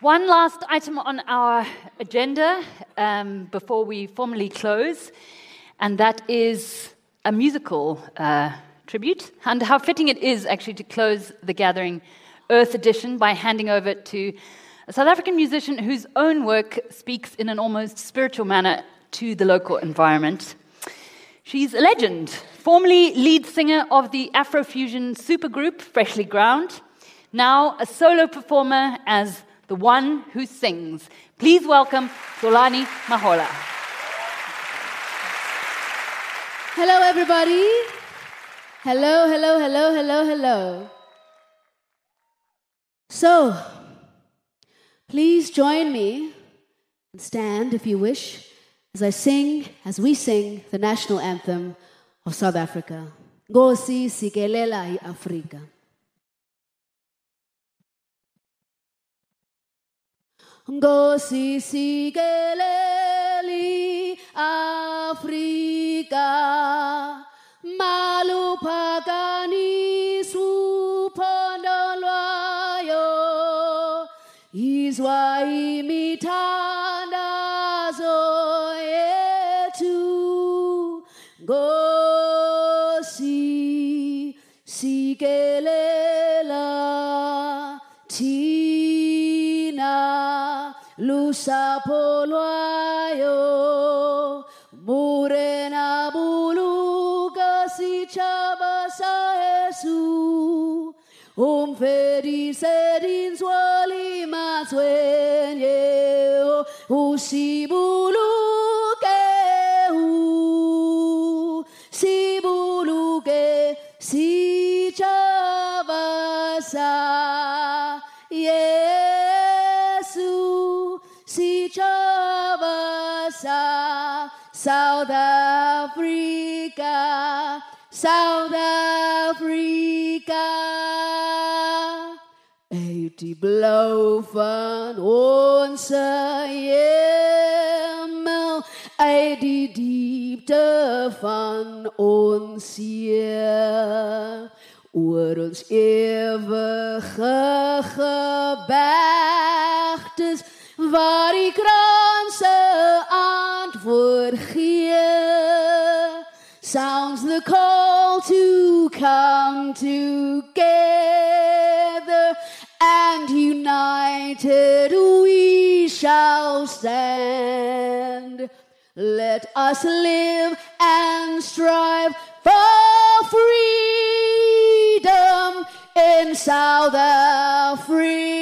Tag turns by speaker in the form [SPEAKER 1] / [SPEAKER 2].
[SPEAKER 1] One last item on our agenda um, before we formally close, and that is a musical uh, tribute. And how fitting it is actually to close the gathering Earth Edition by handing over to a South African musician whose own work speaks in an almost spiritual manner to the local environment. She's a legend, formerly lead singer of the Afrofusion supergroup Freshlyground, now a solo performer as the one who sings. Please welcome Zolani Mahola.
[SPEAKER 2] Hello, everybody. Hello, hello, hello, hello, hello. So, please join me and stand if you wish as I sing, as we sing the national anthem of South Africa. Go Ngosi sikelela i-Afrika. Ngosi sikeleli Afrika maluphakani suphondo lwayo izwa imithandazo yethu. Ngosi sikelela thina lusapho lwayo murena buluka sitshaba sa Jesu. Umfedisedinzwa limatswenye usibuluke u si sibuluke sitshaba sitshaba sa South Africa South Africa. Eighty blauw van onze hemel uit die diepte van ons Heer oor ons ewige gebergtes call to come together and united we shall stand. Let us live and strive for freedom in South Africa.